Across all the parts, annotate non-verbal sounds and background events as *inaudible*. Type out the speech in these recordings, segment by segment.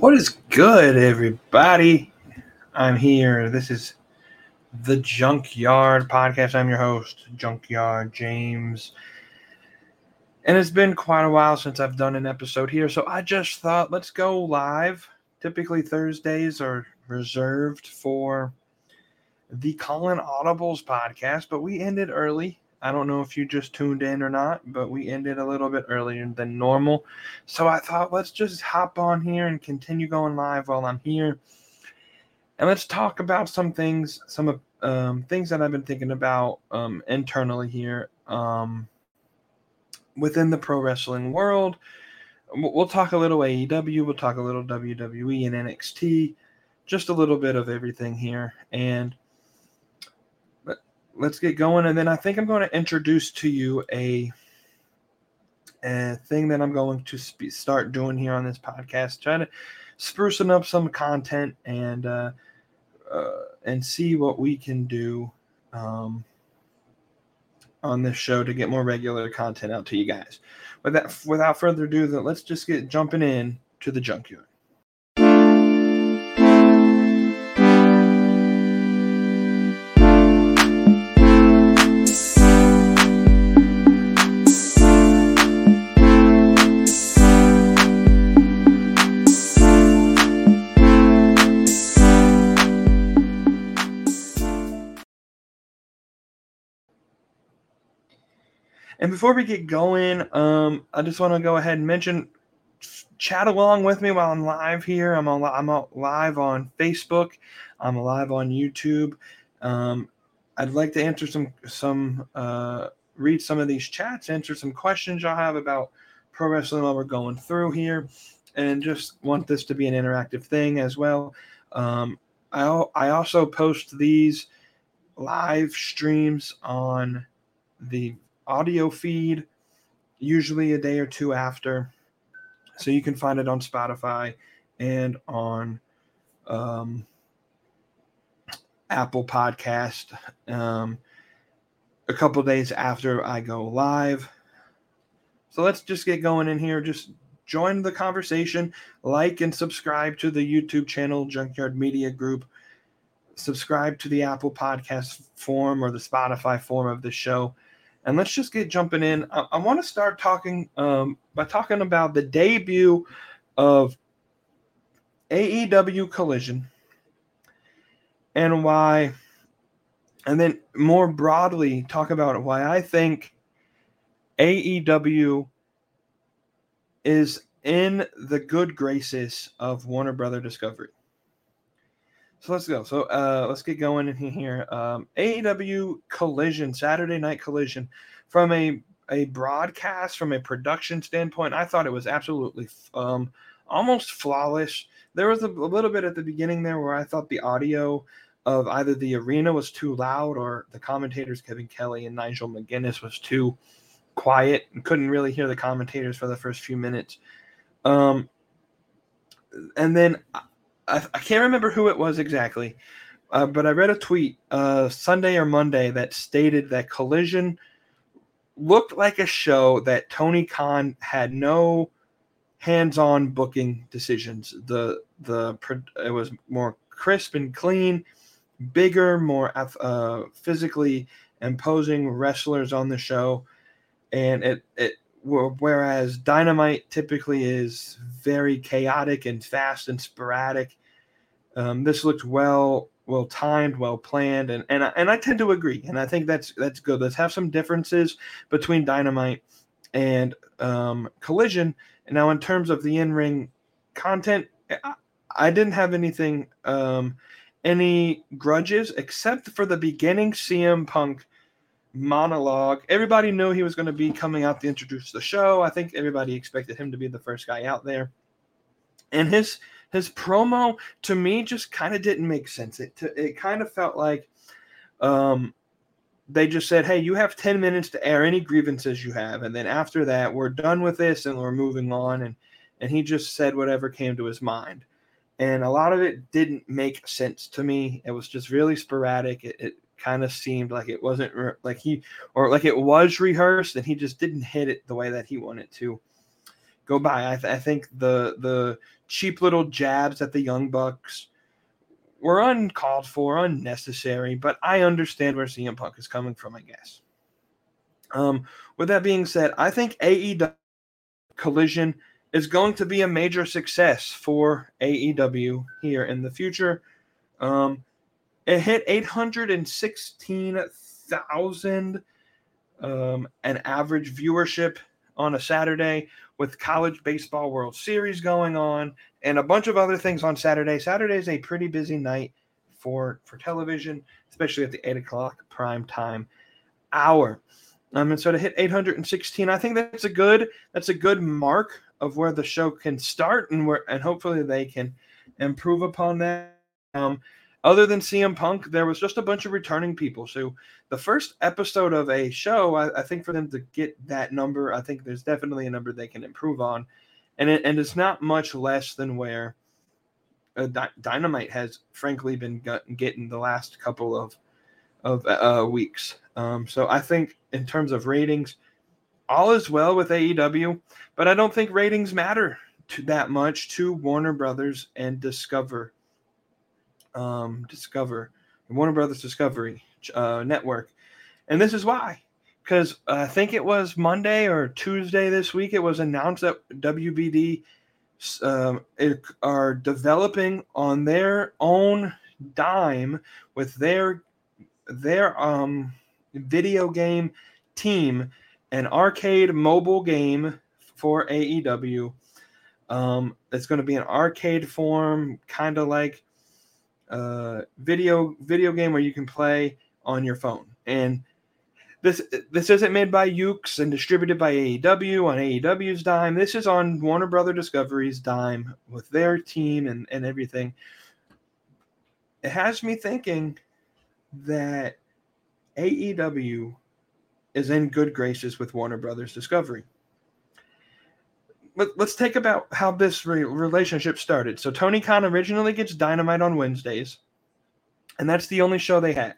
What is good, everybody? I'm here. This is the Junkyard Podcast. I'm your host, Junkyard James. And it's been quite a while since I've done an episode here, so I just thought let's go live. Typically, Thursdays are reserved for the Colin Audibles podcast, but we ended early. I don't know if you just tuned in or not, but we ended a little bit earlier than normal. So I thought let's just hop on here and continue going live while I'm here. And let's talk about some things, some um, things that I've been thinking about um, internally here um, within the pro wrestling world. We'll talk a little AEW, we'll talk a little WWE and NXT, just a little bit of everything here. And let's get going. And then I think I'm going to introduce to you a, a thing that I'm going to sp- start doing here on this podcast, trying to sprucing up some content and uh, uh, and see what we can do um, on this show to get more regular content out to you guys. With that, without further ado, then let's just get jumping in to the junkyard. And before we get going, um, I just want to go ahead and mention, chat along with me while I'm live here. I'm on, I'm live on Facebook. I'm live on YouTube. Um, I'd like to answer some some uh, read some of these chats, answer some questions y'all have about pro wrestling while we're going through here, and just want this to be an interactive thing as well. Um, I I also post these live streams on the audio feed, usually a day or two after. So you can find it on Spotify and on um, Apple Podcast um, a couple days after I go live. So let's just get going in here. Just join the conversation, like and subscribe to the YouTube channel Junkyard Media Group. Subscribe to the Apple Podcast form or the Spotify form of the show. And let's just get jumping in. I, I want to start talking um, by talking about the debut of AEW Collision and why, and then more broadly, talk about why I think AEW is in the good graces of Warner Brother Discovery. So let's go. So uh, let's get going in here. Um, AEW Collision, Saturday Night Collision, from a a broadcast, from a production standpoint, I thought it was absolutely um, almost flawless. There was a, a little bit at the beginning there where I thought the audio of either the arena was too loud or the commentators Kevin Kelly and Nigel McGuinness was too quiet and couldn't really hear the commentators for the first few minutes. Um, and then I, I can't remember who it was exactly, uh, but I read a tweet uh, Sunday or Monday that stated that Collision looked like a show that Tony Khan had no hands-on booking decisions. The the it was more crisp and clean, bigger, more uh, physically imposing wrestlers on the show, and it it whereas Dynamite typically is very chaotic and fast and sporadic. Um, this looked well well timed, well planned, and and I, and I tend to agree, and I think that's that's good. Let's have some differences between Dynamite and um, Collision. And now, in terms of the in ring content, I, I, didn't have anything, um, any grudges except for the beginning CM Punk monologue. Everybody knew he was going to be coming out to introduce the show. I think everybody expected him to be the first guy out there, and his his promo to me just kind of didn't make sense. It it kind of felt like um, they just said, "Hey, you have 10 minutes to air any grievances you have, and then after that, we're done with this and we're moving on." And and he just said whatever came to his mind, and a lot of it didn't make sense to me. It was just really sporadic. It, it kind of seemed like it wasn't re- like he or like it was rehearsed, and he just didn't hit it the way that he wanted to go by. I, th- I think the the cheap little jabs at the Young Bucks were uncalled for, unnecessary, but I understand where CM Punk is coming from, I guess. Um, with that being said, I think AEW Collision is going to be a major success for AEW here in the future. Um, it hit 816,000 um, an average viewership on a Saturday with college baseball World Series going on and a bunch of other things on Saturday. Saturday is a pretty busy night for for television, especially at the eight o'clock prime time hour. Um, and so to hit 816, I think that's a good that's a good mark of where the show can start and where and hopefully they can improve upon that. Um, other than CM Punk, there was just a bunch of returning people. So the first episode of a show, I, I, think for them to get that number, I think there's definitely a number they can improve on, and it, and it's not much less than where uh, Dynamite has frankly been getting the last couple of of uh, weeks. Um, so I think in terms of ratings, all is well with AEW, but I don't think ratings matter to that much to Warner Brothers and Discover um, Discover, Warner Brothers Discovery uh, Network, and this is why. Because I think it was Monday or Tuesday this week, it was announced that WBD um, are developing on their own dime with their their um, video game team an arcade mobile game for AEW. Um, it's going to be an arcade form, kind of like uh, video video game where you can play on your phone. And this this isn't made by Yuke's and distributed by AEW on AEW's dime. This is on Warner Brother Discovery's dime with their team and, and everything. It has me thinking that AEW is in good graces with Warner Brothers Discovery. But let's take about how this re- relationship started. So Tony Khan originally gets Dynamite on Wednesdays, and that's the only show they had.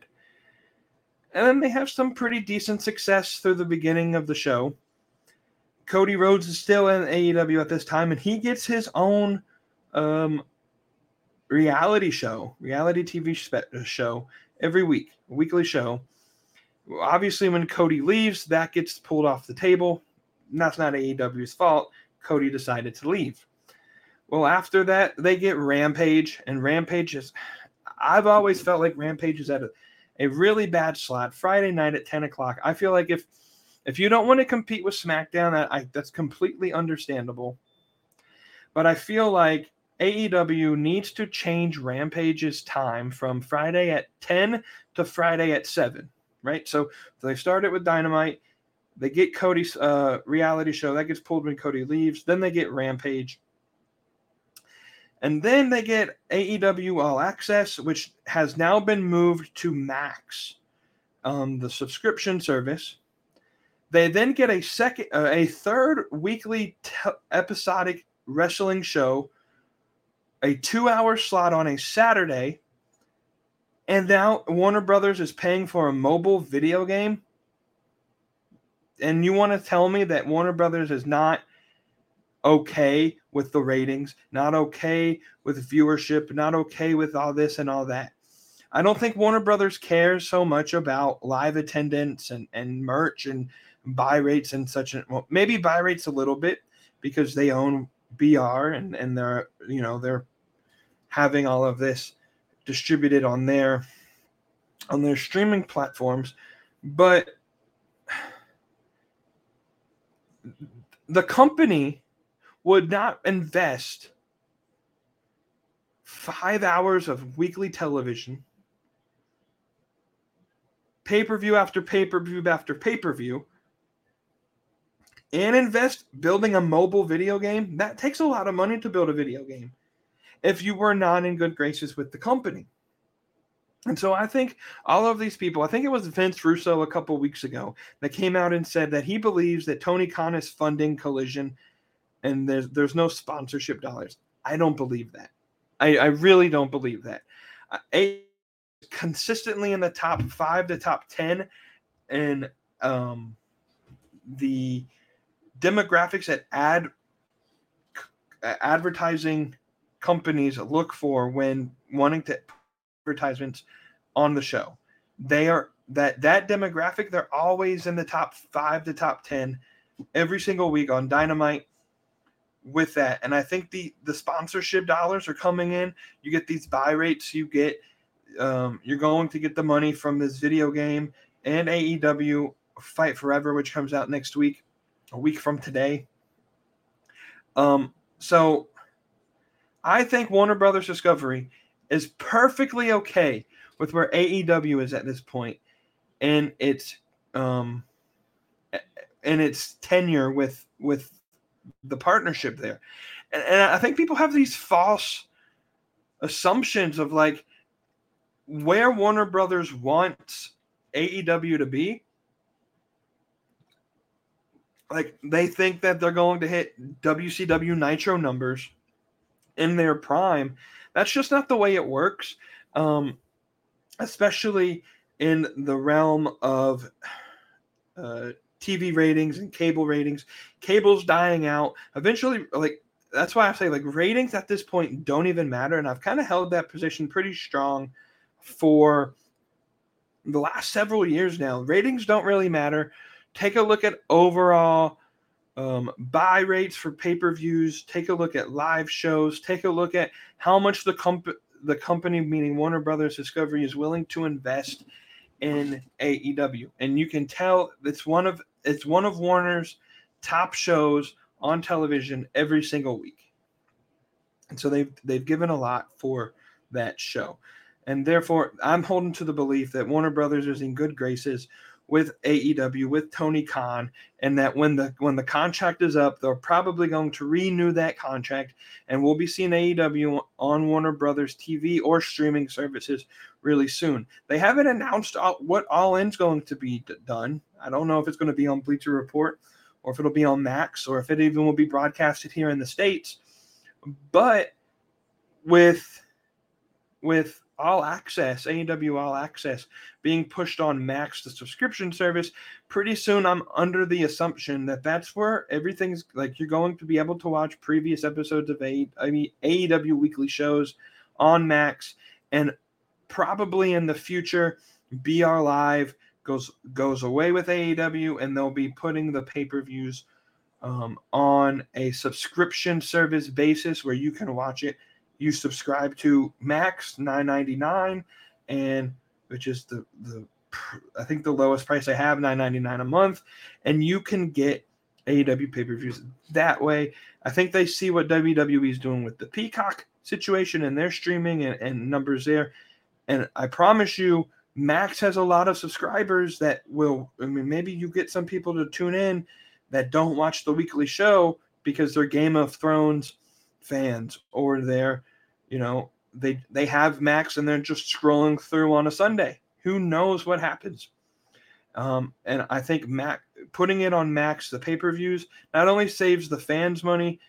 And then they have some pretty decent success through the beginning of the show. Cody Rhodes is still in AEW at this time, and he gets his own um, reality show, reality TV spe- uh, show every week, weekly show. Obviously, when Cody leaves, that gets pulled off the table. And that's not AEW's fault. Cody decided to leave. Well, after that, they get Rampage, and Rampage is. I've always felt like Rampage is at a, a really bad slot. Friday night at 10 o'clock. I feel like if if you don't want to compete with SmackDown, that I, that's completely understandable. But I feel like AEW needs to change Rampage's time from Friday at 10 to Friday at 7, right? So, so they started with Dynamite. They get Cody's uh, reality show that gets pulled when Cody leaves. Then they get Rampage. And then they get AEW All Access, which has now been moved to Max, um, the subscription service. They then get a second, uh, a third weekly te- episodic wrestling show, a two-hour slot on a Saturday, and now Warner Brothers is paying for a mobile video game and you want to tell me that Warner Brothers is not okay with the ratings, not okay with viewership, not okay with all this and all that. I don't think Warner Brothers cares so much about live attendance and, and merch and buy rates and such. Well, maybe buy rates a little bit because they own BR and, and they're, you know, they're having all of this distributed on their on their streaming platforms. But the company would not invest five hours of weekly television, pay per view after pay per view after pay per view, and invest building a mobile video game. That takes a lot of money to build a video game if you were not in good graces with the company. And so I think all of these people, I think it was Vince Russo a couple weeks ago that came out and said that he believes that Tony Khan is funding Collision and there's there's no sponsorship dollars. I don't believe that. I, I really don't believe that. Uh, a consistently in the top five to top ten and um, the demographics that ad advertising companies look for when wanting to advertisements on the show. They are that that demographic. They're always in the top five to top ten every single week on Dynamite. With that, and I think the the sponsorship dollars are coming in. You get these buy rates. You get um, you're going to get the money from this video game and AEW Fight Forever, which comes out next week, a week from today. Um, so I think Warner Brothers Discovery is perfectly okay with where AEW is at this point and its um and its tenure with with the partnership there. And, and I think people have these false assumptions of like where Warner Brothers wants AEW to be. Like they think that they're going to hit WCW Nitro numbers in their prime. That's just not the way it works, um, especially in the realm of uh, TV ratings and cable ratings. Cable's dying out. Eventually, like that's why I say like ratings at this point don't even matter, and I've kind of held that position pretty strong for the last several years now. Ratings don't really matter. Take a look at overall um, buy rates for pay per views. Take a look at live shows. Take a look at how much the comp- the company, meaning Warner Brothers Discovery, is willing to invest in AEW, and you can tell it's one of it's one of Warner's top shows on television every single week. And so they've they've given a lot for that show. And therefore, I'm holding to the belief that Warner Brothers is in good graces with AEW with Tony Khan, and that when the when the contract is up, they're probably going to renew that contract, and we'll be seeing AEW on Warner Brothers TV or streaming services really soon. They haven't announced all, what All In's going to be done. I don't know if it's going to be on Bleacher Report, or if it'll be on Max, or if it even will be broadcasted here in the states. But with with all access, AEW All Access, being pushed on Max, the subscription service, pretty soon I'm under the assumption that that's where everything's like you're going to be able to watch previous episodes of A, I mean, AEW weekly shows on Max, and probably in the future, BR Live goes goes away with AEW, and they'll be putting the pay per views um, on a subscription service basis where you can watch it you subscribe to Max 9.99 and which is the the I think the lowest price I have 9.99 a month and you can get AEW pay-per-views that way. I think they see what WWE is doing with the Peacock situation and their streaming and, and numbers there. And I promise you, Max has a lot of subscribers that will. I mean, maybe you get some people to tune in that don't watch the weekly show because they're Game of Thrones fans or they're you know, they they have Max and they're just scrolling through on a Sunday. Who knows what happens? Um, and I think Mac putting it on Max, the pay per views, not only saves the fans money,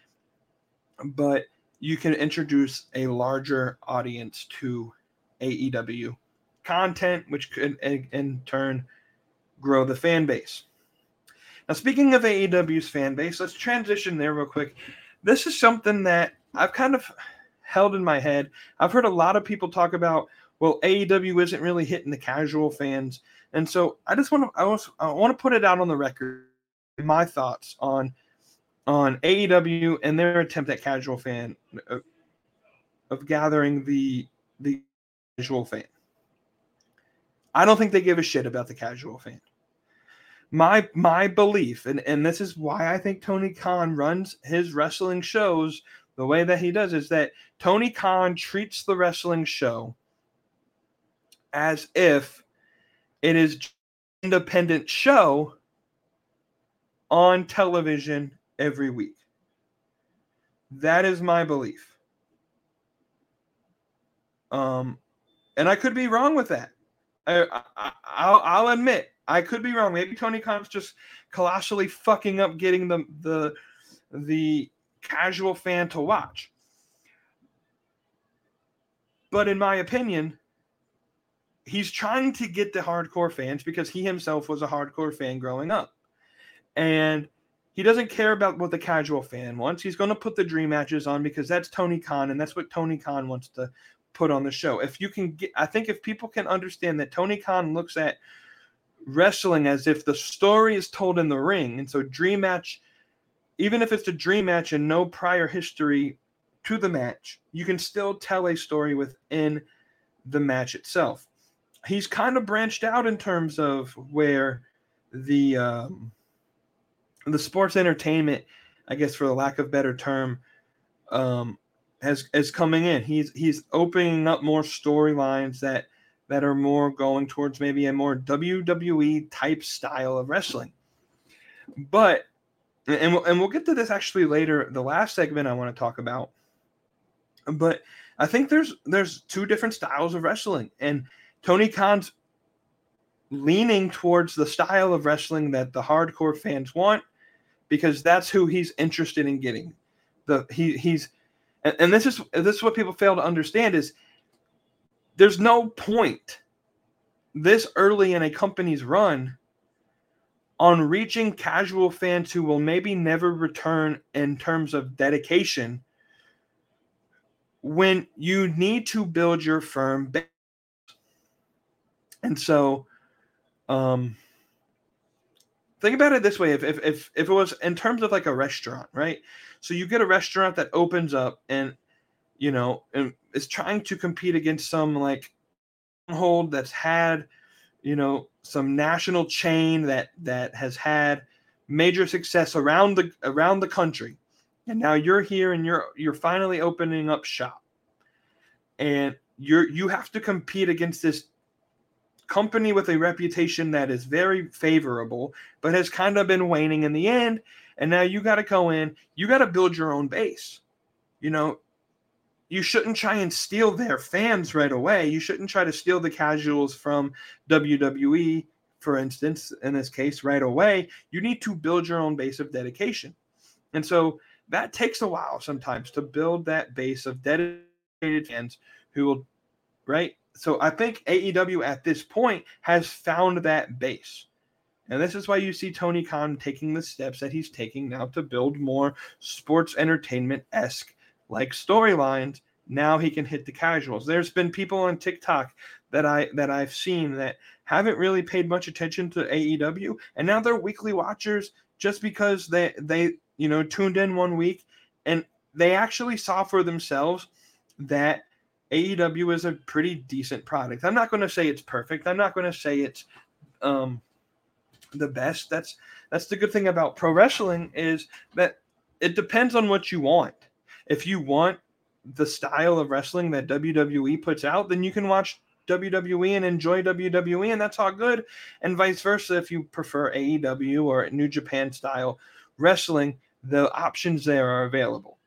but you can introduce a larger audience to AEW content, which could in turn grow the fan base. Now, speaking of AEW's fan base, let's transition there real quick. This is something that I've kind of held in my head. I've heard a lot of people talk about, well, AEW isn't really hitting the casual fans, and so I just want to I, I want to put it out on the record my thoughts on on AEW and their attempt at casual fan of, uh, of gathering the the casual fan. I don't think they give a shit about the casual fan. My my belief, and, and this is why I think Tony Khan runs his wrestling shows the way that he does is that Tony Khan treats the wrestling show as if it is an independent show on television every week. That is my belief. Um, and I could be wrong with that. I, I, will I'll admit I could be wrong. Maybe Tony Khan's just colossally fucking up getting the the the casual fan to watch. But in my opinion, he's trying to get the hardcore fans because he himself was a hardcore fan growing up. And he doesn't care about what the casual fan wants. He's going to put the dream matches on because that's Tony Khan and that's what Tony Khan wants to put on the show. If you can get, I think if people can understand that Tony Khan looks at wrestling as if the story is told in the ring, and so dream match, even if it's a dream match and no prior history to the match, you can still tell a story within the match itself. He's kind of branched out in terms of where the um, the sports entertainment, I guess for the lack of better term, um, has is coming in. He's he's opening up more storylines that that are more going towards maybe a more WWE type style of wrestling. But and we'll, and we'll get to this actually later. The last segment I want to talk about, but I think there's there's two different styles of wrestling, and Tony Khan's leaning towards the style of wrestling that the hardcore fans want because that's who he's interested in getting. The he he's and, and this is this is what people fail to understand is there's no point this early in a company's run on reaching casual fans who will maybe never return in terms of dedication when you need to build your firm base. And so um think about it this way if, if if if it was in terms of like a restaurant right so you get a restaurant that opens up and you know and is trying to compete against some like hold that's had you know some national chain that that has had major success around the around the country and now you're here and you're you're finally opening up shop and you're you have to compete against this company with a reputation that is very favorable, but has kind of been waning in the end. And now you got to go in, you got to build your own base. You know, you shouldn't try and steal their fans right away. You shouldn't try to steal the casuals from WWE, for instance, in this case, right away. You need to build your own base of dedication. And so that takes a while sometimes to build that base of dedicated fans who will, right, so I think AEW at this point has found that base. And this is why you see Tony Khan taking the steps that he's taking now to build more sports entertainment esque like storylines. Now he can hit the casuals. There's been people on TikTok that I that I've seen that haven't really paid much attention to AEW, and now they're weekly watchers just because they they you know tuned in one week and they actually saw for themselves that AEW is a pretty decent product. I'm not going to say it's perfect. I'm not going to say it's um, the best. That's that's the good thing about pro wrestling is that it depends on what you want. If you want the style of wrestling that WWE puts out, then you can watch WWE and enjoy WWE, and that's all good. And vice versa, if you prefer AEW or New Japan style wrestling, the options there are available.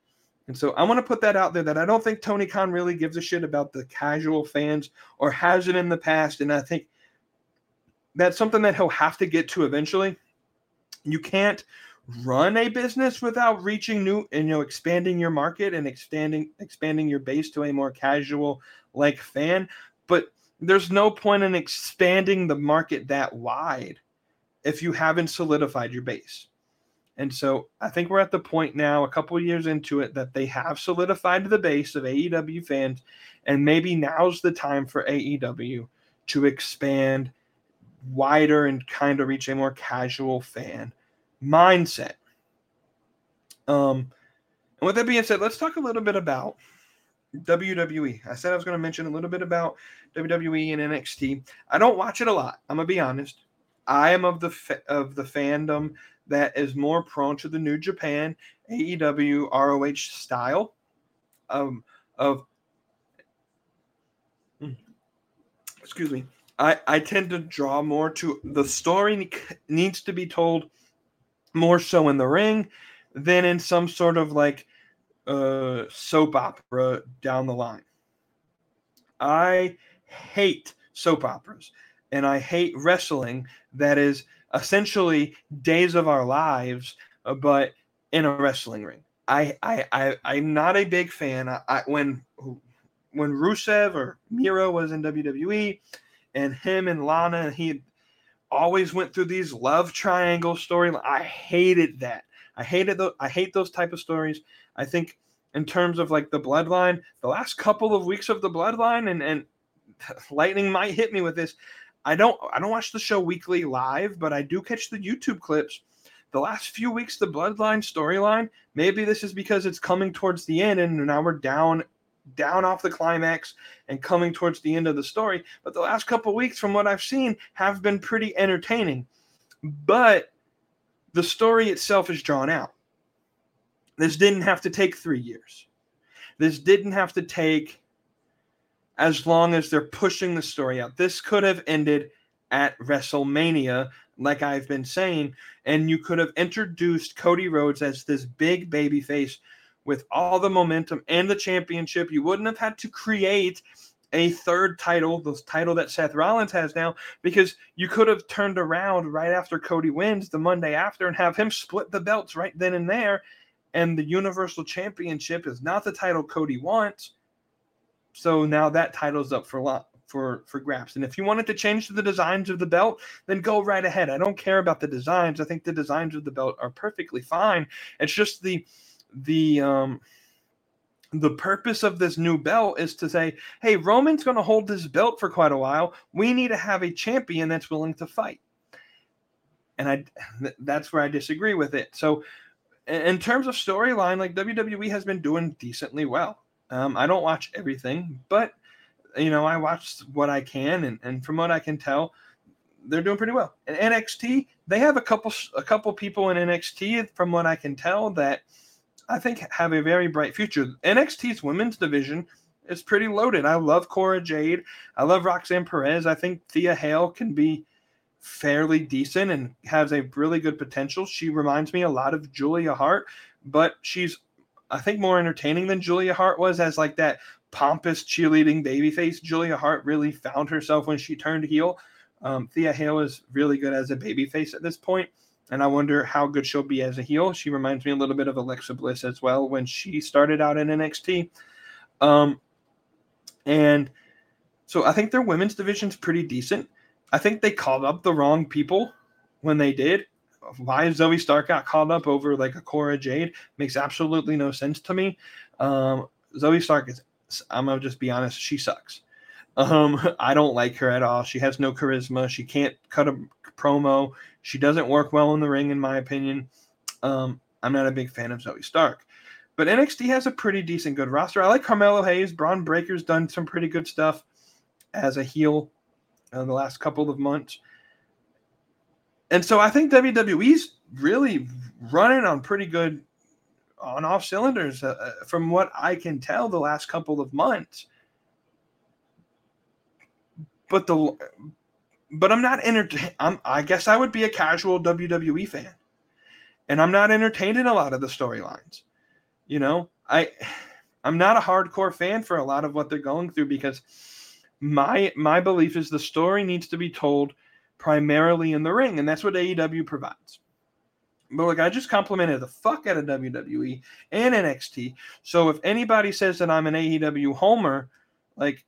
And so I want to put that out there that I don't think Tony Khan really gives a shit about the casual fans or has it in the past. And I think that's something that he'll have to get to eventually. You can't run a business without reaching new and you know expanding your market and expanding expanding your base to a more casual like fan. But there's no point in expanding the market that wide if you haven't solidified your base. And so I think we're at the point now, a couple years into it, that they have solidified the base of AEW fans. And maybe now's the time for AEW to expand wider and kind of reach a more casual fan mindset. Um, and with that being said, let's talk a little bit about WWE. I said I was going to mention a little bit about WWE and NXT. I don't watch it a lot. I'm gonna be honest. I am of the fa- of the fandom that is more prone to the New Japan AEW ROH style um, of hmm, excuse me. I, I tend to draw more to the story needs to be told more so in the ring than in some sort of like uh, soap opera down the line. I hate soap operas and I hate wrestling that is essentially days of our lives, uh, but in a wrestling ring. I I, I I'm not a big fan. I, I when when Rusev or Miro was in WWE, and him and Lana, he always went through these love triangle story. I hated that. I hated those. I hate those type of stories. I think in terms of like the bloodline, the last couple of weeks of the bloodline, and and *laughs* lightning might hit me with this. I don't I don't watch the show weekly live, but I do catch the YouTube clips. The last few weeks, the bloodline storyline. Maybe this is because it's coming towards the end, and now we're down down off the climax and coming towards the end of the story. But the last couple weeks, from what I've seen, have been pretty entertaining. But the story itself is drawn out. This didn't have to take three years. This didn't have to take as long as they're pushing the story out. This could have ended at WrestleMania, like I've been saying, and you could have introduced Cody Rhodes as this big baby face with all the momentum and the championship. You wouldn't have had to create a third title, the title that Seth Rollins has now, because you could have turned around right after Cody wins the Monday after and have him split the belts right then and there. And the Universal Championship is not the title Cody wants. So now that title's up for lot for for grabs. And if you wanted to change the designs of the belt, then go right ahead. I don't care about the designs. I think the designs of the belt are perfectly fine. It's just the the um the purpose of this new belt is to say, hey, Roman's going to hold this belt for quite a while. We need to have a champion that's willing to fight. And I that's where I disagree with it. So in terms of storyline, like WWE has been doing decently well. Um, I don't watch everything, but you know, I watch what I can, and, and from what I can tell, they're doing pretty well. And NXT, they have a couple a couple people in NXT, from what I can tell, that I think have a very bright future. NXT's women's division is pretty loaded. I love Cora Jade. I love Roxanne Perez. I think Thea Hail can be fairly decent and has a really good potential. She reminds me a lot of Julia Hart, but she's I think more entertaining than Julia Hart was as like that pompous cheerleading babyface. Julia Hart really found herself when she turned heel. Um, Thea Hail is really good as a babyface at this point and I wonder how good she'll be as a heel. She reminds me a little bit of Alexa Bliss as well when she started out in NXT. Um, and so I think their women's division's pretty decent. I think they called up the wrong people when they did. Why Zoey Stark got called up over like a Cora Jade makes absolutely no sense to me. Um, Zoey Stark is, I'm gonna just be honest, she sucks. Um, *laughs* I don't like her at all. She has no charisma. She can't cut a promo. She doesn't work well in the ring, in my opinion. Um, I'm not a big fan of Zoey Stark. But NXT has a pretty decent, good roster. I like Carmelo Hayes. Bron Breakker's done some pretty good stuff as a heel in uh, the last couple of months. And so I think WWE's really running on pretty good on off cylinders uh, uh, from what I can tell the last couple of months. But the but I'm not entertained. I'm, I guess I would be a casual WWE fan, and I'm not entertained in a lot of the storylines. You know, I I'm not a hardcore fan for a lot of what they're going through because my my belief is the story needs to be told primarily in the ring, and that's what AEW provides. But like I just complimented the fuck out of WWE and NXT. So if anybody says that I'm an AEW homer, like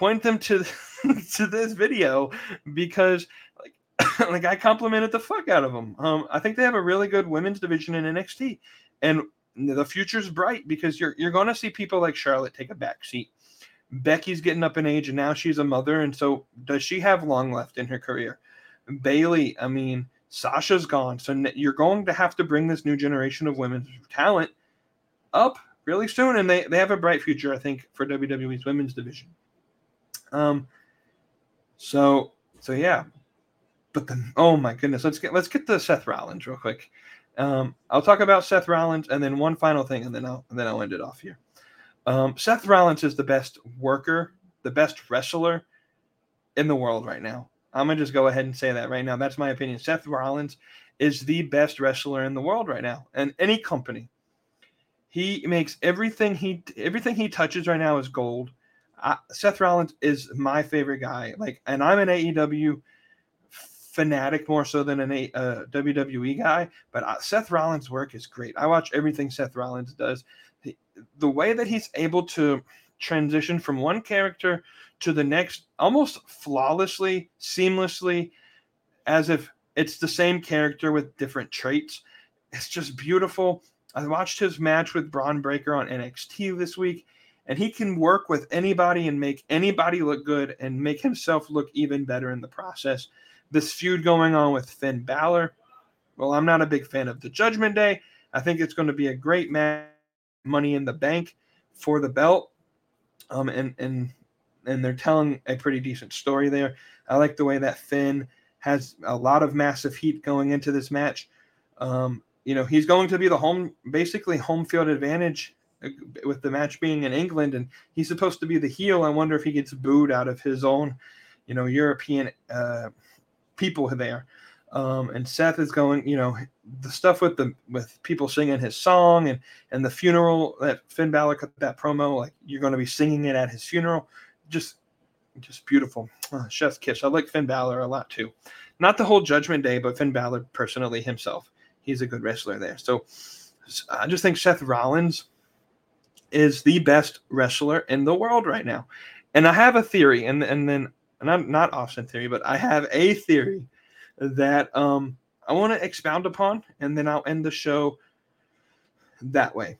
point them to *laughs* to this video because like *coughs* like I complimented the fuck out of them. Um, I think they have a really good women's division in NXT, and the future's bright because you're you're going to see people like Charlotte take a back seat. Becky's getting up in age and now she's a mother, and so does she have long left in her career? Bayley, I mean, Sasha's gone, so you're going to have to bring this new generation of women's talent up really soon, and they they have a bright future, I think, for WWE's women's division. Um, so so yeah, but then oh my goodness, let's get let's get to Seth Rollins real quick. Um, I'll talk about Seth Rollins and then one final thing, and then I'll and then I'll end it off here. Um, Seth Rollins is the best worker, the best wrestler in the world right now. I'm gonna just go ahead and say that right now. That's my opinion. Seth Rollins is the best wrestler in the world right now, and any company. He makes everything he everything he touches right now is gold. I, Seth Rollins is my favorite guy. Like, and I'm an AEW fanatic more so than an a, uh, WWE guy. But Seth Rollins' work is great. I watch everything Seth Rollins does. The, the way that he's able to transition from one character to the next almost flawlessly, seamlessly, as if it's the same character with different traits. it's just beautiful. I watched his match with Bron Breakker on NXT this week, and he can work with anybody and make anybody look good and make himself look even better in the process. This feud going on with Finn Balor, well, I'm not a big fan of the Judgment Day. I think it's going to be a great match, money in the bank for the belt. Um, and and and they're telling a pretty decent story there. I like the way that Finn has a lot of massive heat going into this match. Um, you know, he's going to be the home, basically home field advantage with the match being in England, and he's supposed to be the heel. I wonder if he gets booed out of his own, you know, European uh, people there. Um, and Seth is going, you know, the stuff with the with people singing his song and and the funeral that Finn Balor cut that promo, like you're going to be singing it at his funeral, just just beautiful. Oh, chef's kiss. I like Finn Balor a lot too. Not the whole Judgment Day, but Finn Balor personally himself. He's a good wrestler there. So I just think Seth Rollins is the best wrestler in the world right now. And I have a theory, and and then not not Austin theory, but I have a theory that um I want to expound upon, and then I'll end the show that way.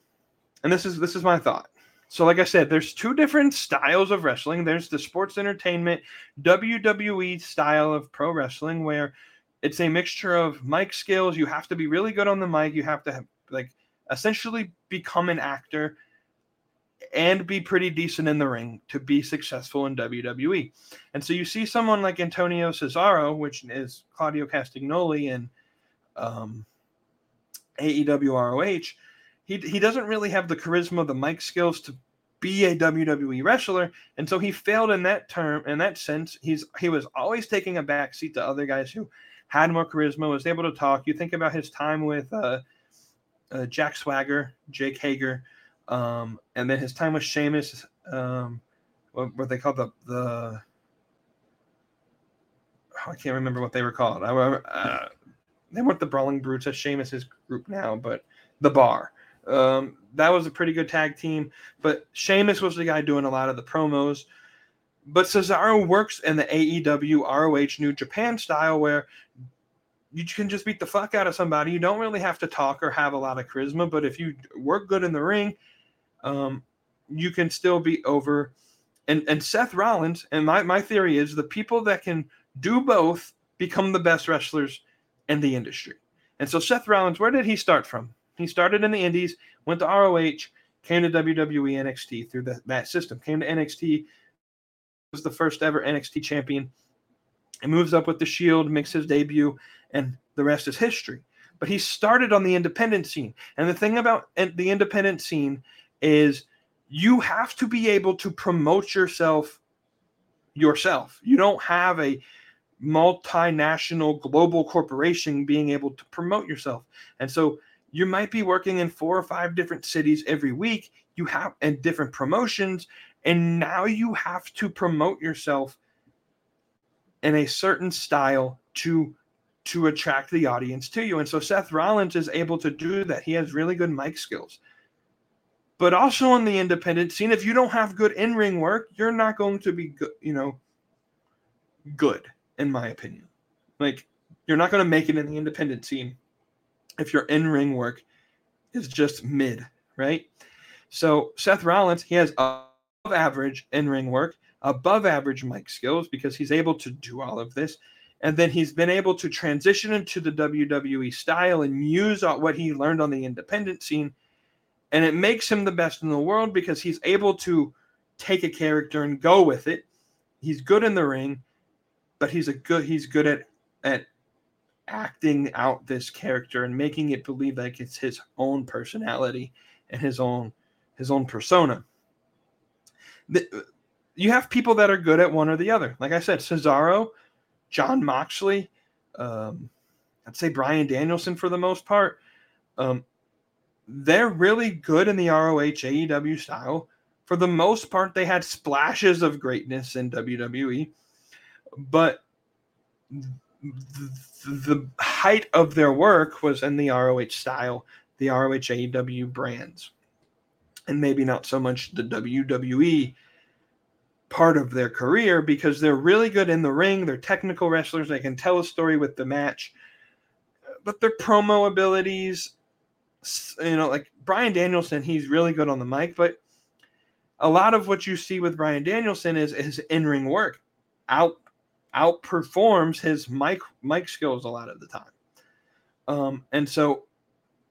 And this is this is my thought. So, like I said, there's two different styles of wrestling. There's the sports entertainment WWE style of pro wrestling, where it's a mixture of mic skills. You have to be really good on the mic. You have to have, like essentially become an actor and be pretty decent in the ring to be successful in WWE. And so you see someone like Antonio Cesaro, which is Claudio Castagnoli in um, AEW ROH he, he doesn't really have the charisma, the mic skills to be a WWE wrestler, and so he failed in that term. In that sense, he's he was always taking a backseat to other guys who had more charisma, was able to talk. You think about his time with uh, uh, Jack Swagger, Jake Hager, um, and then his time with Sheamus. Um, what, what they called the the oh, I can't remember what they were called. I, uh, they weren't the Brawling Brutes. That's Sheamus's group now, but the Bar. Um, that was a pretty good tag team, but Sheamus was the guy doing a lot of the promos. But Cesaro works in the AEW ROH New Japan style where you can just beat the fuck out of somebody. You don't really have to talk or have a lot of charisma, but if you work good in the ring, um, you can still be over. And and Seth Rollins, and my, my theory is the people that can do both become the best wrestlers in the industry. And so Seth Rollins, where did he start from? He started in the Indies, went to ROH, came to WWE NXT through the, that system. Came to NXT, was the first ever NXT champion, and moves up with the Shield, makes his debut, and the rest is history. But he started on the independent scene, and the thing about the independent scene is you have to be able to promote yourself yourself. You don't have a multinational global corporation being able to promote yourself. And so you might be working in four or five different cities every week you have and different promotions and now you have to promote yourself in a certain style to to attract the audience to you and so Seth Rollins is able to do that he has really good mic skills but also on the independent scene if you don't have good in-ring work you're not going to be good you know good in my opinion like you're not going to make it in the independent scene if your in ring work is just mid, right? So Seth Rollins, he has above average in ring work, above average mic skills because he's able to do all of this. And then he's been able to transition into the WWE style and use what he learned on the independent scene. And it makes him the best in the world because he's able to take a character and go with it. He's good in the ring, but he's a good he's good at at acting out this character and making it believe like it's his own personality and his own his own persona. The, you have people that are good at one or the other. Like I said, Cesaro, Jon Moxley, um, I'd say Bryan Danielson for the most part. Um, they're really good in the ROH AEW style. For the most part, they had splashes of greatness in WWE, but the, height of their work was in the ROH style, the ROH AEW brands, and maybe not so much the WWE part of their career because they're really good in the ring. They're technical wrestlers. They can tell a story with the match, but their promo abilities you know, like Bryan Danielson, he's really good on the mic, but a lot of what you see with Bryan Danielson is his in-ring work out outperforms his mic mic skills a lot of the time. Um, and so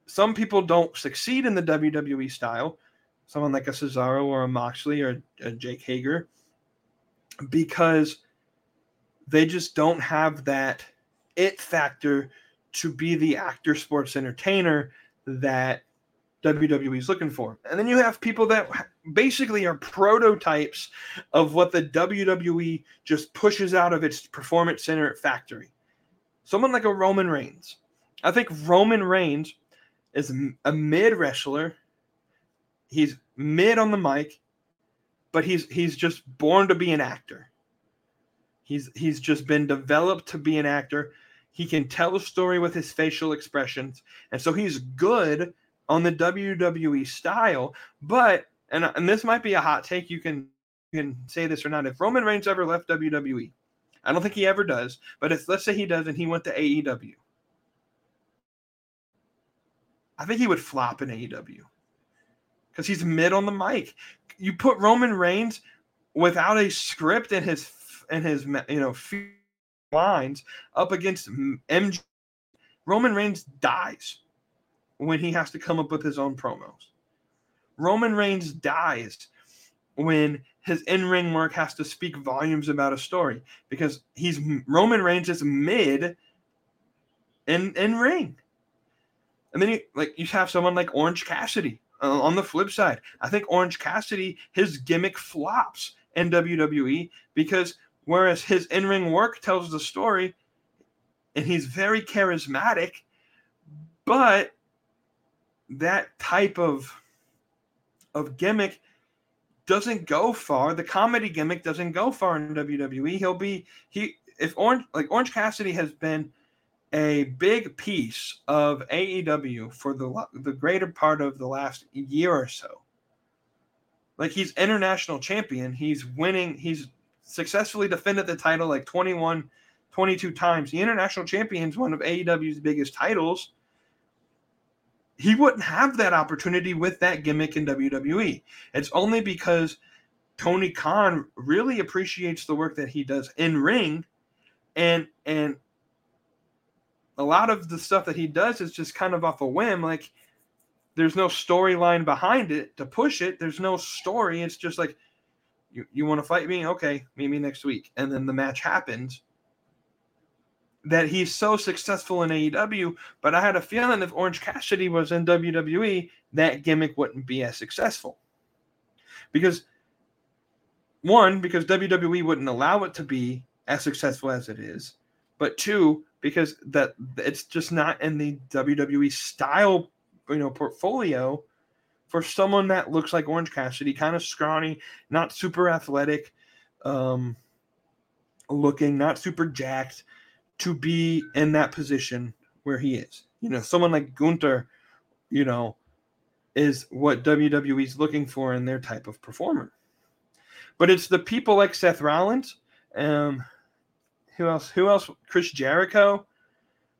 some people don't succeed in the WWE style, someone like a Cesaro or a Moxley or a Jake Hager, because they just don't have that it factor to be the actor sports entertainer that WWE is looking for. And then you have people that basically are prototypes of what the WWE just pushes out of its performance center factory. Someone like a Roman Reigns. I think Roman Reigns is a mid wrestler. He's mid on the mic, but he's he's just born to be an actor. He's he's just been developed to be an actor. He can tell a story with his facial expressions, and so he's good on the WWE style. But and and this might be a hot take. You can you can say this or not. If Roman Reigns ever left WWE, I don't think he ever does. But if let's say he does and he went to AEW, I think he would flop in AEW because he's mid on the mic. You put Roman Reigns without a script in his in his you know lines up against MJ. Roman Reigns dies when he has to come up with his own promos. Roman Reigns dies when his in-ring work has to speak volumes about a story because he's Roman Reigns is mid in in ring. And then you like you have someone like Orange Cassidy. Uh, on the flip side, I think Orange Cassidy his gimmick flops in WWE because whereas his in-ring work tells the story and he's very charismatic, but that type of of gimmick doesn't go far. The comedy gimmick doesn't go far in WWE. He'll be he if Orange like Orange Cassidy has been a big piece of AEW for the the greater part of the last year or so. Like he's international champion, he's winning, he's successfully defended the title like 21 22 times. The international champion is one of AEW's biggest titles. He wouldn't have that opportunity with that gimmick in WWE. It's only because Tony Khan really appreciates the work that he does in ring and and a lot of the stuff that he does is just kind of off a whim. Like there's no storyline behind it to push it. There's no story. It's just like you, you want to fight me? Okay, meet me next week. And then the match happens. That he's so successful in AEW, but I had a feeling if Orange Cassidy was in WWE, that gimmick wouldn't be as successful. Because one, because WWE wouldn't allow it to be as successful as it is, but two, because that it's just not in the WWE style, you know, portfolio for someone that looks like Orange Cassidy, kind of scrawny, not super athletic, um, looking, not super jacked, to be in that position where he is. You know, someone like Gunther, you know, is what WWE is looking for in their type of performer. But it's the people like Seth Rollins, um, who else? Who else? Chris Jericho.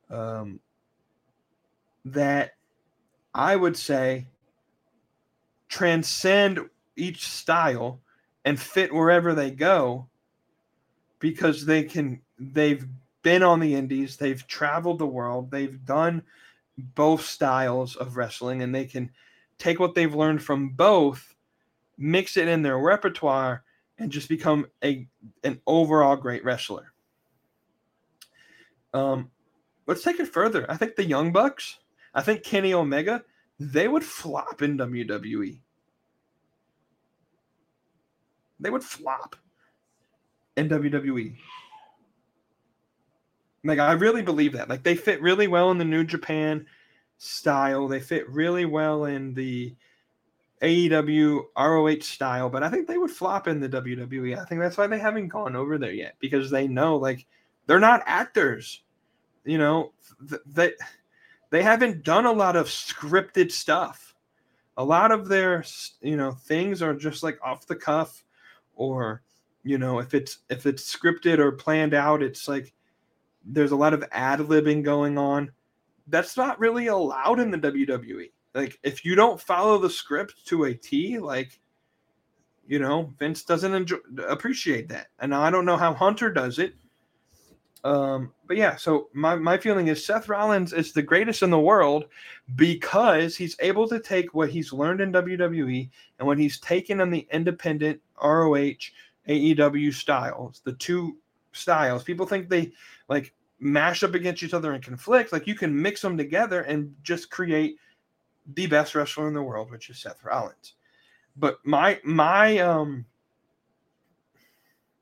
Um, that I would say transcend each style and fit wherever they go because they can they've been on the indies they've traveled the world they've done both styles of wrestling and they can take what they've learned from both mix it in their repertoire and just become a an overall great wrestler um, let's take it further. I think the Young Bucks, I think Kenny Omega, they would flop in WWE. They would flop in WWE. Like I really believe that. Like they fit really well in the New Japan style. They fit really well in the AEW ROH style, but I think they would flop in the WWE. I think that's why they haven't gone over there yet because they know like they're not actors. You know, th- they they haven't done a lot of scripted stuff. A lot of their you know things are just like off the cuff, or you know if it's if it's scripted or planned out, it's like there's a lot of ad libbing going on. That's not really allowed in the WWE. like if you don't follow the script to a T, like you know, Vince doesn't enjoy, appreciate that. And I don't know how Hunter does it. Um, but yeah, so my, my feeling is Seth Rollins is the greatest in the world because he's able to take what he's learned in WWE and what he's taken in the independent ROH AEW styles, the two styles. People think they like mash up against each other and conflict. Like you can mix them together and just create the best wrestler in the world, which is Seth Rollins. But my my um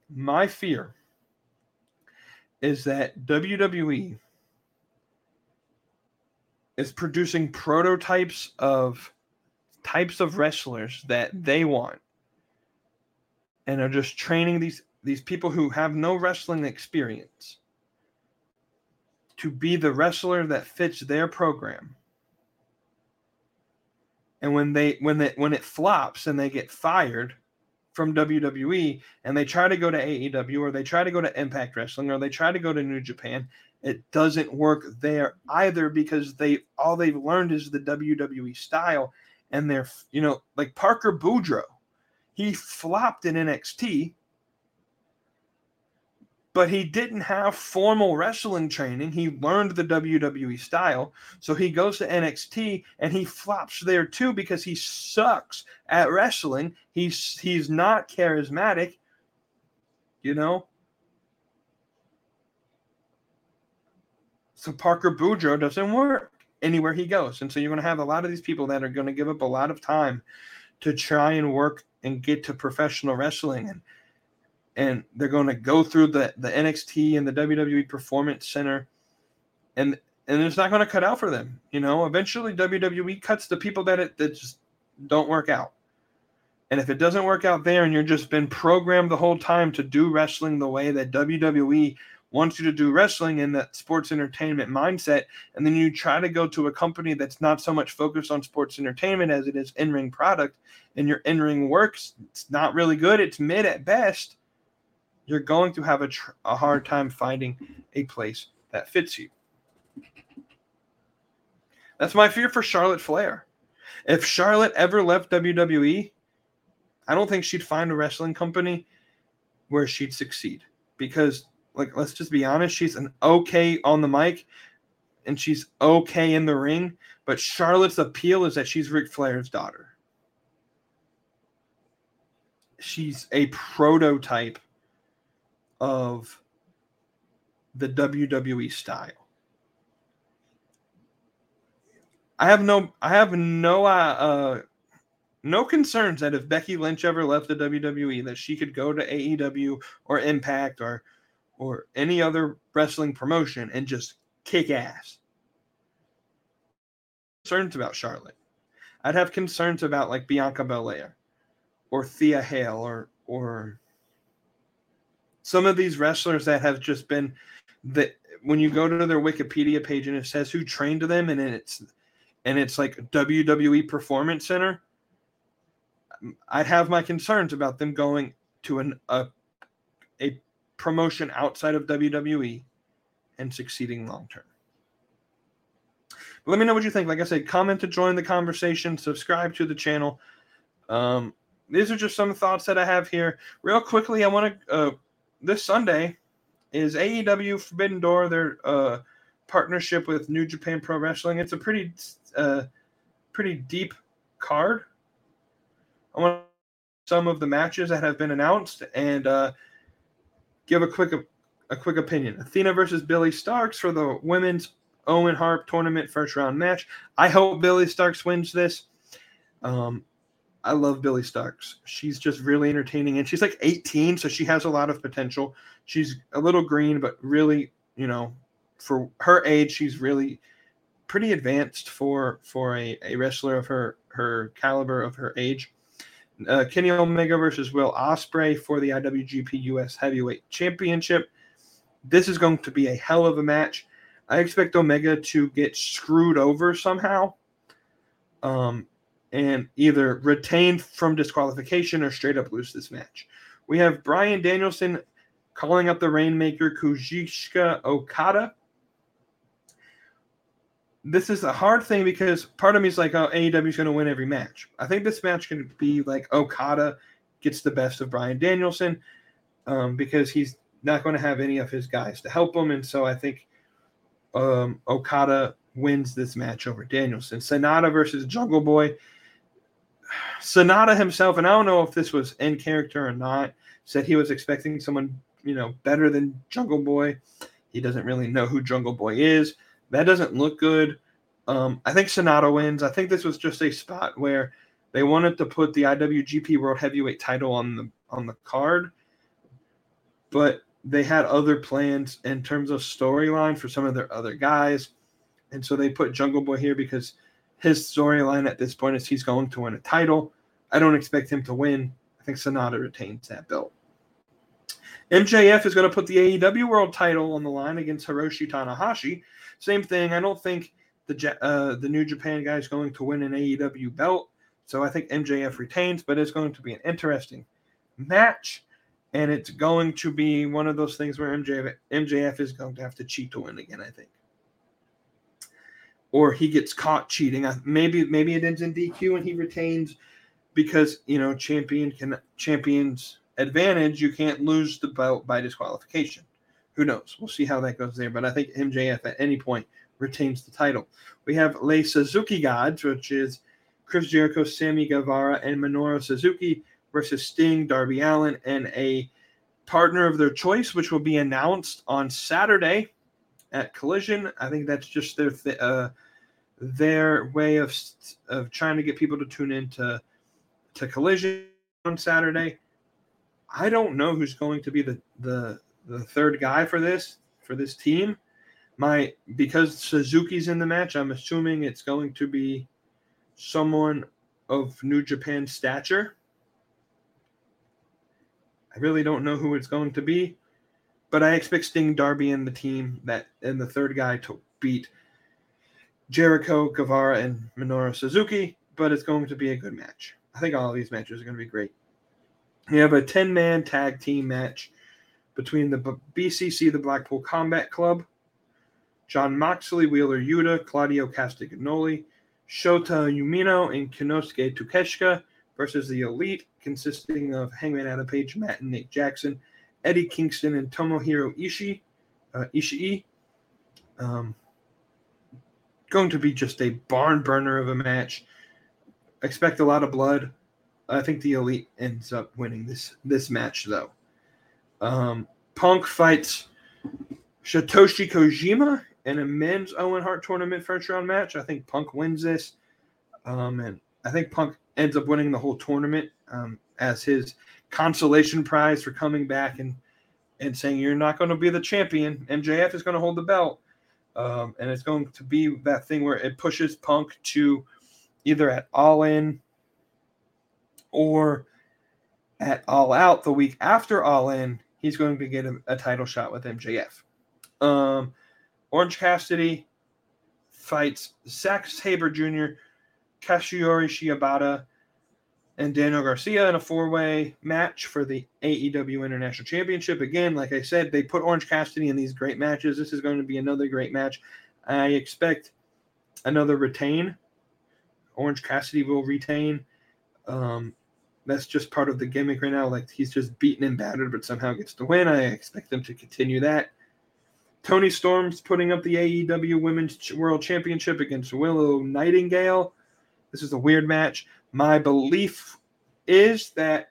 my fear is that WWE is producing prototypes of types of wrestlers that they want and are just training these these people who have no wrestling experience to be the wrestler that fits their program. And when they when they when it flops and they get fired from WWE and they try to go to AEW or they try to go to Impact Wrestling or they try to go to New Japan, it doesn't work there either because they all they've learned is the WWE style and they're you know like Parker Boudreaux, he flopped in NXT but he didn't have formal wrestling training. He learned the WWE style. So he goes to NXT and he flops there too because he sucks at wrestling. He's he's not charismatic, you know. So Parker Boudreaux doesn't work anywhere he goes. And so you're going to have a lot of these people that are going to give up a lot of time to try and work and get to professional wrestling and and they're going to go through the, the NXT and the WWE Performance Center, and and it's not going to cut out for them. You know, eventually WWE cuts the people that it that just don't work out. And if it doesn't work out there, and you're just been programmed the whole time to do wrestling the way that WWE wants you to do wrestling in that sports entertainment mindset, and then you try to go to a company that's not so much focused on sports entertainment as it is in ring product, and your in ring works, it's not really good. It's mid at best you're going to have a, tr- a hard time finding a place that fits you. That's my fear for Charlotte Flair. If Charlotte ever left WWE, I don't think she'd find a wrestling company where she'd succeed because like let's just be honest, she's an okay on the mic and she's okay in the ring, but Charlotte's appeal is that she's Ric Flair's daughter. She's a prototype of the WWE style. I have no I have no uh, uh, no concerns that if Becky Lynch ever left the WWE that she could go to AEW or Impact or or any other wrestling promotion and just kick ass. Concerns about Charlotte. I'd have concerns about like Bianca Belair or Thea Hail or or some of these wrestlers that have just been that when you go to their Wikipedia page and it says who trained them and it's and it's like WWE Performance Center, I'd have my concerns about them going to an a, a promotion outside of WWE and succeeding long term. Let me know what you think. Like I said, comment to join the conversation, subscribe to the channel. Um, these are just some thoughts that I have here. Real quickly, I want to uh, this Sunday is AEW Forbidden Door, their uh, partnership with New Japan Pro Wrestling. It's a pretty, uh, pretty deep card. I want some of the matches that have been announced and uh, give a quick a quick opinion. Athena versus Billie Starkz for the women's Owen Hart tournament first round match. I hope Billie Starkz wins this. Um, I love Billie Starkz. She's just really entertaining, and she's like 18, so she has a lot of potential. She's a little green, but really, you know, for her age, she's really pretty advanced for for a, a wrestler of her her caliber of her age. Uh, Kenny Omega versus Will Ospreay for the IWGP US Heavyweight Championship. This is going to be a hell of a match. I expect Omega to get screwed over somehow. Um, and either retain from disqualification or straight up lose this match. We have Bryan Danielson calling up the Rainmaker Kazuchika Okada. this is a hard thing because part of me is like, oh, is going to win every match. I think this match can be like Okada gets the best of Bryan Danielson um, because he's not going to have any of his guys to help him, and so I think um, Okada wins this match over Danielson. Sanada versus Jungle Boy. Sanada himself, and I don't know if this was in character or not, said he was expecting someone, you know, better than Jungle Boy. He doesn't really know who Jungle Boy is. That doesn't look good. Um, I think Sanada wins. I think this was just a spot where they wanted to put the IWGP World Heavyweight title on the on the card, but they had other plans in terms of storyline for some of their other guys. And so they put Jungle Boy here because his storyline at this point is he's going to win a title. I don't expect him to win. I think Sanada retains that belt. MJF is going to put the AEW World title on the line against Hiroshi Tanahashi. Same thing. I don't think the uh, the New Japan guy is going to win an AEW belt. So I think MJF retains, but it's going to be an interesting match. And it's going to be one of those things where MJF, MJF is going to have to cheat to win again, I think or he gets caught cheating. Uh, maybe maybe it ends in DQ and he retains because you know champion can champions advantage. You can't lose the belt by disqualification. Who knows? We'll see how that goes there. But I think MJF at any point retains the title. We have Le Suzuki Gods, which is Chris Jericho, Sammy Guevara, and Minoru Suzuki versus Sting, Darby Allin, and a partner of their choice, which will be announced on Saturday at Collision. I think that's just their th- uh, their way of of trying to get people to tune in to, to Collision on Saturday. I don't know who's going to be the, the the third guy for this for this team. My because Suzuki's in the match, I'm assuming it's going to be someone of New Japan stature. I really don't know who it's going to be. But I expect Sting, Darby, and the team that and the third guy to beat Jericho, Guevara, and Minoru Suzuki. But it's going to be a good match. I think all of these matches are going to be great. We have a 10 man tag team match between the BCC, the Blackpool Combat Club, Jon Moxley, Wheeler Yuta, Claudio Castagnoli, Shota Umino, and Konosuke Takeshita versus the Elite, consisting of Hangman Adam Page, Matt, and Nick Jackson. Eddie Kingston and Tomohiro Ishii. Uh, Ishii. Um, going to be just a barn burner of a match. Expect a lot of blood. I think the elite ends up winning this this match though. Um, Punk fights Satoshi Kojima in a men's Owen Hart tournament first round match. I think Punk wins this, um, and I think Punk ends up winning the whole tournament um, as his consolation prize for coming back and and saying you're not going to be the champion. MJF is going to hold the belt, um, and it's going to be that thing where it pushes Punk to either at All In or at All Out the week after All In. He's going to get a, a title shot with MJF. Um, Orange Cassidy fights Zack Sabre Jr., Katsuyori Shibata, and Daniel Garcia in a four way match for the AEW International Championship. Again, like I said, they put Orange Cassidy in these great matches. This is going to be another great match. I expect another retain. Orange Cassidy will retain. Um, that's just part of the gimmick right now. Like he's just beaten and battered, but somehow gets the win. I expect them to continue that. Toni Storm's putting up the AEW Women's World Championship against Willow Nightingale. This is a weird match. My belief is that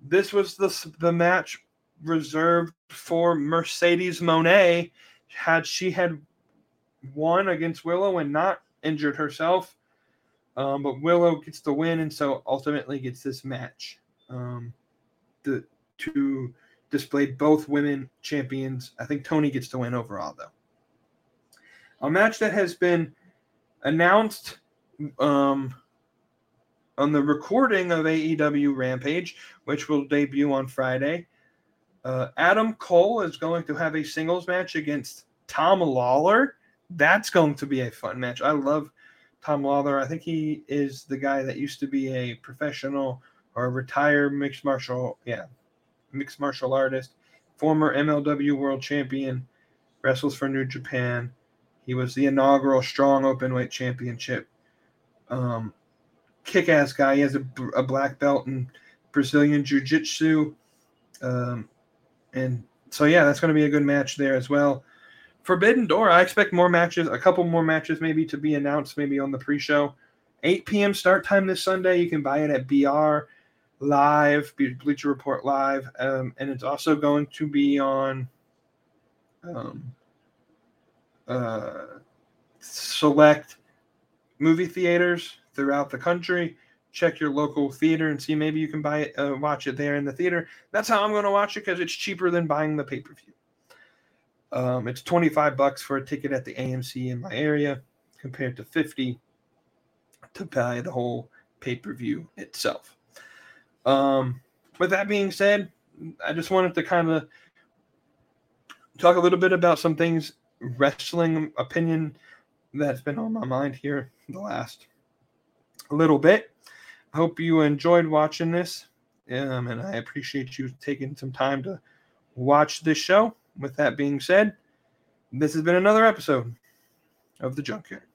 this was the, the match reserved for Mercedes Moné. had she had won against Willow and not injured herself. Um, but Willow gets the win and so ultimately gets this match um, the, to display both women champions. I think Toni gets the win overall, though. A match that has been announced um, on the recording of AEW Rampage, which will debut on Friday. Uh, Adam Cole is going to have a singles match against Tom Lawlor. That's going to be a fun match. I love Tom Lawlor. I think he is the guy that used to be a professional or a retired mixed martial, yeah, mixed martial artist, former MLW world champion, wrestles for New Japan. He was the inaugural strong openweight championship. Um, kick ass guy. He has a, a, black belt in Brazilian Jiu Jitsu. Um, and so, yeah, that's going to be a good match there as well. Forbidden Door, I expect more matches, a couple more matches maybe to be announced maybe on the pre show. 8 p.m. start time this Sunday. You can buy it at BR Live, Bleacher Report Live. Um, and it's also going to be on um, uh, select movie theaters throughout the country. Check your local theater and see maybe you can buy it, uh, watch it there in the theater. That's how I'm going to watch it because it's cheaper than buying the pay per view. Um, it's 25 bucks for a ticket at the AMC in my area compared to 50 to buy the whole pay per view itself. Um, with that being said, I just wanted to kind of talk a little bit about some things wrestling opinion that's been on my mind here the last little bit. I hope you enjoyed watching this, um, and I appreciate you taking some time to watch this show. With that being said, this has been another episode of The Junkyard.